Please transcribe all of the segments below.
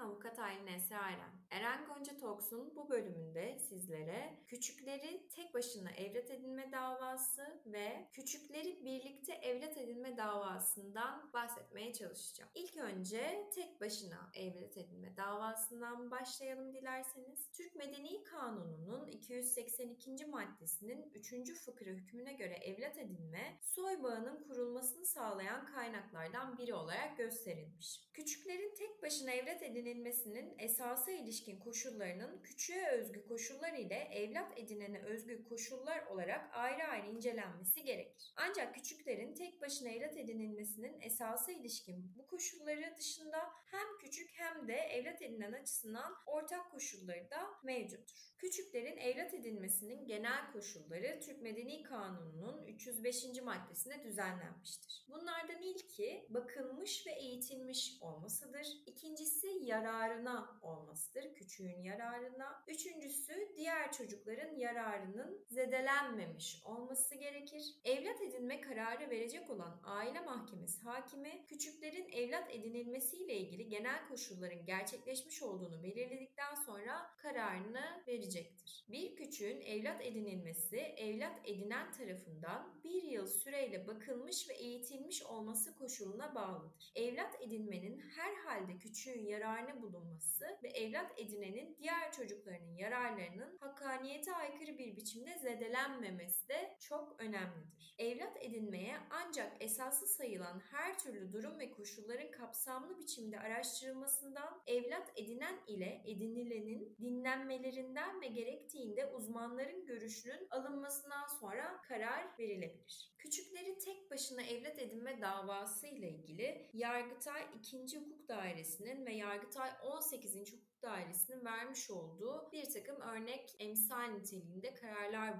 avukat Aylin Esra Eren. Eren Gonca Talks'un bu bölümünde sizlere küçükleri tek başına evlat edinme davası ve küçükleri birlikte evlat edinme davasından bahsetmeye çalışacağım. İlk önce tek başına evlat edinme davasından başlayalım dilerseniz. Türk Medeni Kanunu'nun 282. maddesinin 3. fıkra hükmüne göre evlat edinme soy bağının kurulmasını sağlayan kaynaklardan biri olarak gösterilmiş. Küçüklerin tek başına evlat edinilmesinin esasa ilişkin koşullarının küçüğe özgü koşullar ile evlat edinene özgü koşullar olarak ayrı ayrı incelenmesi gerekir. Ancak küçüklerin tek başına evlat edinilmesinin esasa ilişkin bu koşulları dışında hem küçük hem de evlat edinen açısından ortak koşulları da mevcuttur. Küçüklerin evlat edinmesinin genel koşulları Türk Medeni Kanunu'nun 305. maddesinde düzenlenmiştir. Bunlardan ilki bakılmış ve eğitilmiş olmasıdır. İkincisi yararına olmasıdır. Küçüğün yararına. Üçüncüsü diğer çocukların yararının zedelenmemiş olması gerekir. Evlat edinme kararı verecek olan aile mahkemesi hakimi küçüklerin evlat edinilmesiyle ilgili genel koşulların gerçekleşmiş olduğunu belirledikten sonra kararını verecektir. Bir küçüğün evlat edinilmesi evlat edinen tarafından bir yıl süreyle bakılmış ve eğitilmiş olması koşuluna bağlıdır. Evlat edinmenin her halde küçüğün yararına bulunması ve evlat edinenin diğer çocuklarının yararlarının hakkaniyete aykırı bir biçimde zedelenmemesi de çok önemlidir. Edinmeye ancak esası sayılan her türlü durum ve koşulların kapsamlı biçimde araştırılmasından evlat edinen ile edinilenin dinlenmelerinden ve gerektiğinde uzmanların görüşünün alınmasından sonra karar verilebilir. Küçükleri tek başına evlat edinme davası ile ilgili Yargıtay 2. Hukuk Dairesi'nin ve Yargıtay 18. Hukuk Dairesi'nin vermiş olduğu bir takım örnek emsal niteliğinde kararlar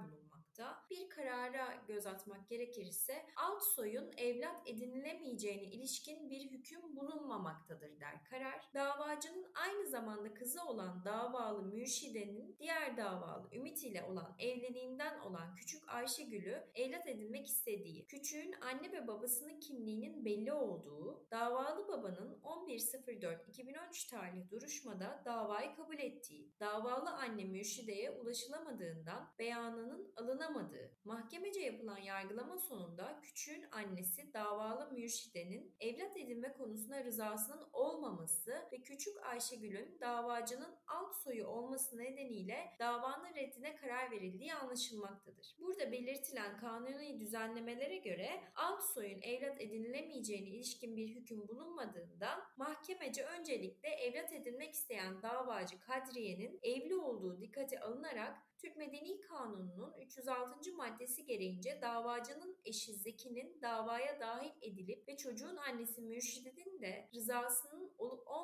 bulunmakta. Bir karara göz atmak gerekirse alt soyun evlat edinilemeyeceğine ilişkin bir hüküm bulunmamaktadır der karar. Davacının aynı zamanda kızı olan davalı mürşidenin diğer davalı Ümit ile olan evliliğinden olan küçük Ayşegül'ü evlat edinmek istediği, küçüğün anne ve babasının kimliğinin belli olduğu, davalı babanın 11.04.2013 tarihli duruşmada davayı kabul ettiği, davalı anne mürşideye ulaşılamadığından beyanının alınamadığı, mahkemece yapılan yargılama sonunda küçüğün annesi davalı mürşidenin evlat edinme konusunda rızasının olmaması ve küçük Ayşegül'ün davacının alt soyu olması nedeniyle davanın reddine karar verildiği anlaşılmaktadır. Burada belirtilen kanuni düzenlemelere göre alt soyun evlat edinilemeyeceğine ilişkin bir hüküm bulunmadığından mahkemece öncelikle evlat edinmek isteyen davacı Kadriye'nin evli olduğu dikkate alınarak Türk Medeni Kanunu'nun 306. maddesi gereğince davacının eşi Zeki'nin davaya dahil edilip ve çocuğun annesi Mürşidet'in de rızasının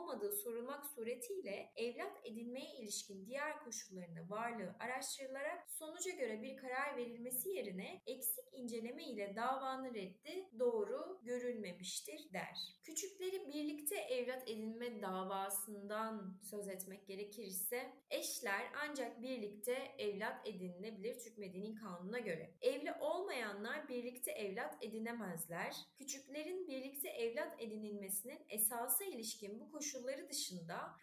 olmadığı sorulmak suretiyle evlat edinmeye ilişkin diğer koşullarına varlığı araştırılarak sonuca göre bir karar verilmesi yerine eksik inceleme ile davanın reddi doğru görülmemiştir der. Küçükleri birlikte evlat edinme davasından söz etmek gerekirse eşler ancak birlikte evlat edinilebilir Türk Medeni Kanunu'na göre. Evli olmayanlar birlikte evlat edinemezler. Küçüklerin birlikte evlat edinilmesinin esasa ilişkin bu koşulları dışında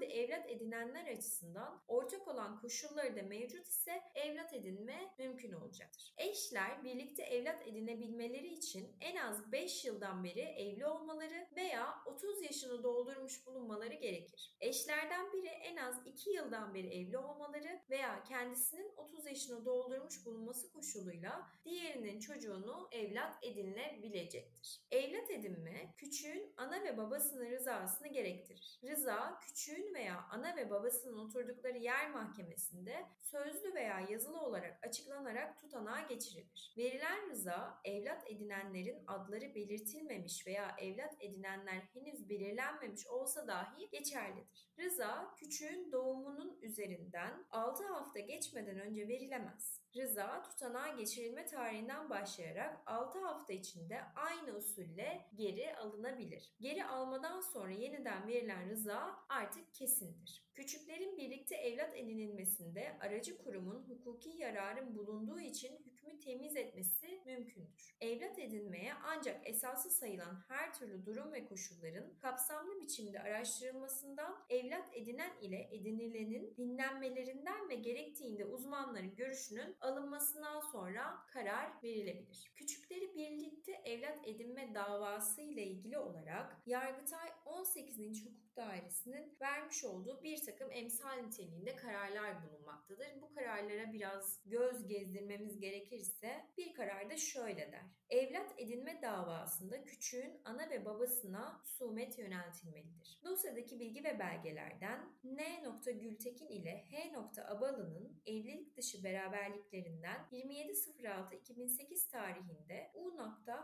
de evlat edinenler açısından ortak olan koşulları da mevcut ise evlat edinme mümkün olacaktır. Eşler birlikte evlat edinebilmeleri için en az 5 yıldan beri evli olmaları veya 30 yaşını doldurmuş bulunmaları gerekir. Eşlerden biri en az 2 yıldan beri evli olmaları veya kendisinin 30 yaşını doldurmuş bulunması koşuluyla diğerinin çocuğunu evlat edinilebilecektir. Evlat edinme küçüğün ana ve babasının rızasını gerektirir. Rıza küçüğün veya ana ve babasının oturdukları yer mahkemesinde sözlü veya yazılı olarak açıklanarak tutanağa geçirilir. Verilen rıza evlat edinenlerin adları belirtilmemiş veya evlat edinenler henüz belirlenmemiş olsa dahi geçerlidir. Rıza küçüğün doğumunun üzerinden 6 hafta geçmeden önce verilemez. Rıza tutanağa geçirilme tarihinden başlayarak 6 hafta içinde aynı usulle geri alınabilir. Geri almadan sonra yeniden verilen rıza artık kesindir. Küçüklerin birlikte evlat edinilmesinde aracı kurumun hukuki yararın bulunduğu için hükmü temiz etmesi mümkündür. Evlat edinmeye ancak esası sayılan her türlü durum ve koşulların kapsamlı biçimde araştırılmasından evlat edinen ile edinilenin dinlenmelerinden ve gerektiğinde uzmanların görüşünün alınmasından sonra karar verilebilir. Küçükleri birlikte evlat edinme davası ile ilgili olarak Yargıtay 18. Hukuk Dairesi'nin vermiş olduğu bir takım emsal niteliğinde kararlar bulunmaktadır. Bu kararlara biraz göz gezdirmemiz gerekirse bir karar da şöyle der. Evlat edinme davasında küçüğün ana ve babasına husumet yöneltilmelidir. Dosyadaki bilgi ve belgelerden N. Gültekin ile H. Abalı'nın evlilik dışı beraberliklerinden 27.06.2008 tarihinde U.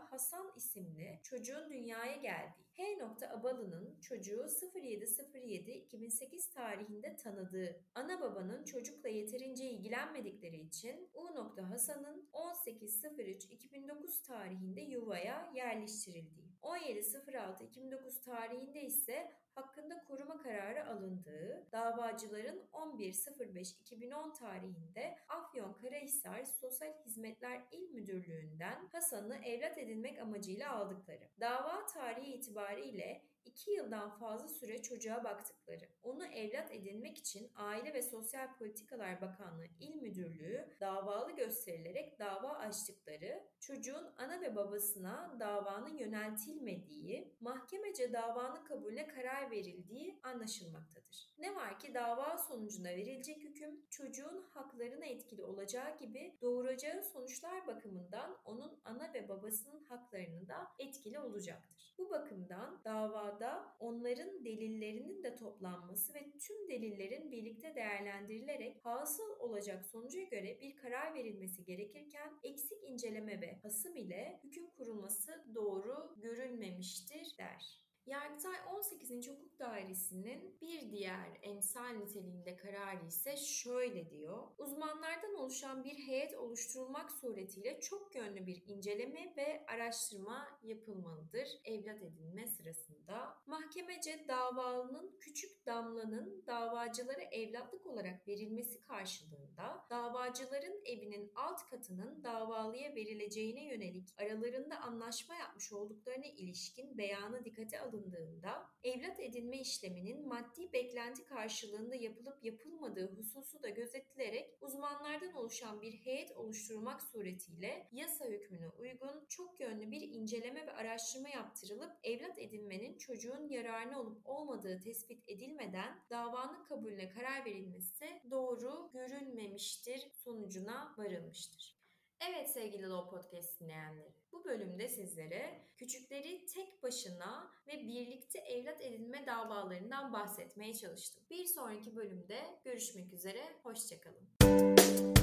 Hasan isimli çocuğun dünyaya geldiği, H. Abalı'nın çocuğu 07.07.2008 tarihinde tanıdığı, ana babanın çocukla yeterince ilgilenmedikleri için U. Hasan'ın 18.03.2009 tarihinde yuvaya yerleştirildiği, 17.06.2009 tarihinde ise hakkında koruma kararı alındığı, davacıların 11.05.2010 tarihinde Afyon Karahisar Sosyal Hizmetler İl Müdürlüğü'nden Hasan'ı evlat edinmek amacıyla aldıkları. Dava tarihi itibariyle 2 yıldan fazla süre çocuğa baktıkları, onu evlat edinmek için Aile ve Sosyal Politikalar Bakanlığı İl Müdürlüğü davalı gösterilerek dava açtıkları, çocuğun ana ve babasına davanın yöneltilmediği, mahkemece davanın kabulüne karar verildiği anlaşılmaktadır. Ne var ki dava sonucunda verilecek hüküm çocuğun haklarına etkili olacağı gibi doğuracağı sonuçlar bakımından onun ana ve babasının haklarını da etkili olacaktır. Bu bakımdan davada onların delillerinin de toplanması ve tüm delillerin birlikte değerlendirilerek hasıl olacak sonuca göre bir karar verilmesi gerekirken eksik inceleme ve hasım ile hüküm kurulması doğru görülmemiştir der. Yargıtay 18. Hukuk Dairesi'nin bir diğer emsal niteliğinde kararı ise şöyle diyor. Uzmanlardan oluşan bir heyet oluşturulmak suretiyle çok yönlü bir inceleme ve araştırma yapılmalıdır evlat edinme sırasında. Mahkemece davalının küçük damlanın davacılara evlatlık olarak verilmesi karşılığında davacıların evinin alt katının davalıya verileceğine yönelik aralarında anlaşma yapmış olduklarına ilişkin beyanı dikkate alınmıştır alındığında evlat edinme işleminin maddi beklenti karşılığında yapılıp yapılmadığı hususu da gözetilerek uzmanlardan oluşan bir heyet oluşturmak suretiyle yasa hükmüne uygun çok yönlü bir inceleme ve araştırma yaptırılıp evlat edinmenin çocuğun yararına olup olmadığı tespit edilmeden davanın kabulüne karar verilmesi doğru görülmemiştir sonucuna varılmıştır. Evet sevgili Law Podcast dinleyenleri. Bu bölümde sizlere küçükleri tek başına ve birlikte evlat edinme davalarından bahsetmeye çalıştım. Bir sonraki bölümde görüşmek üzere, hoşçakalın.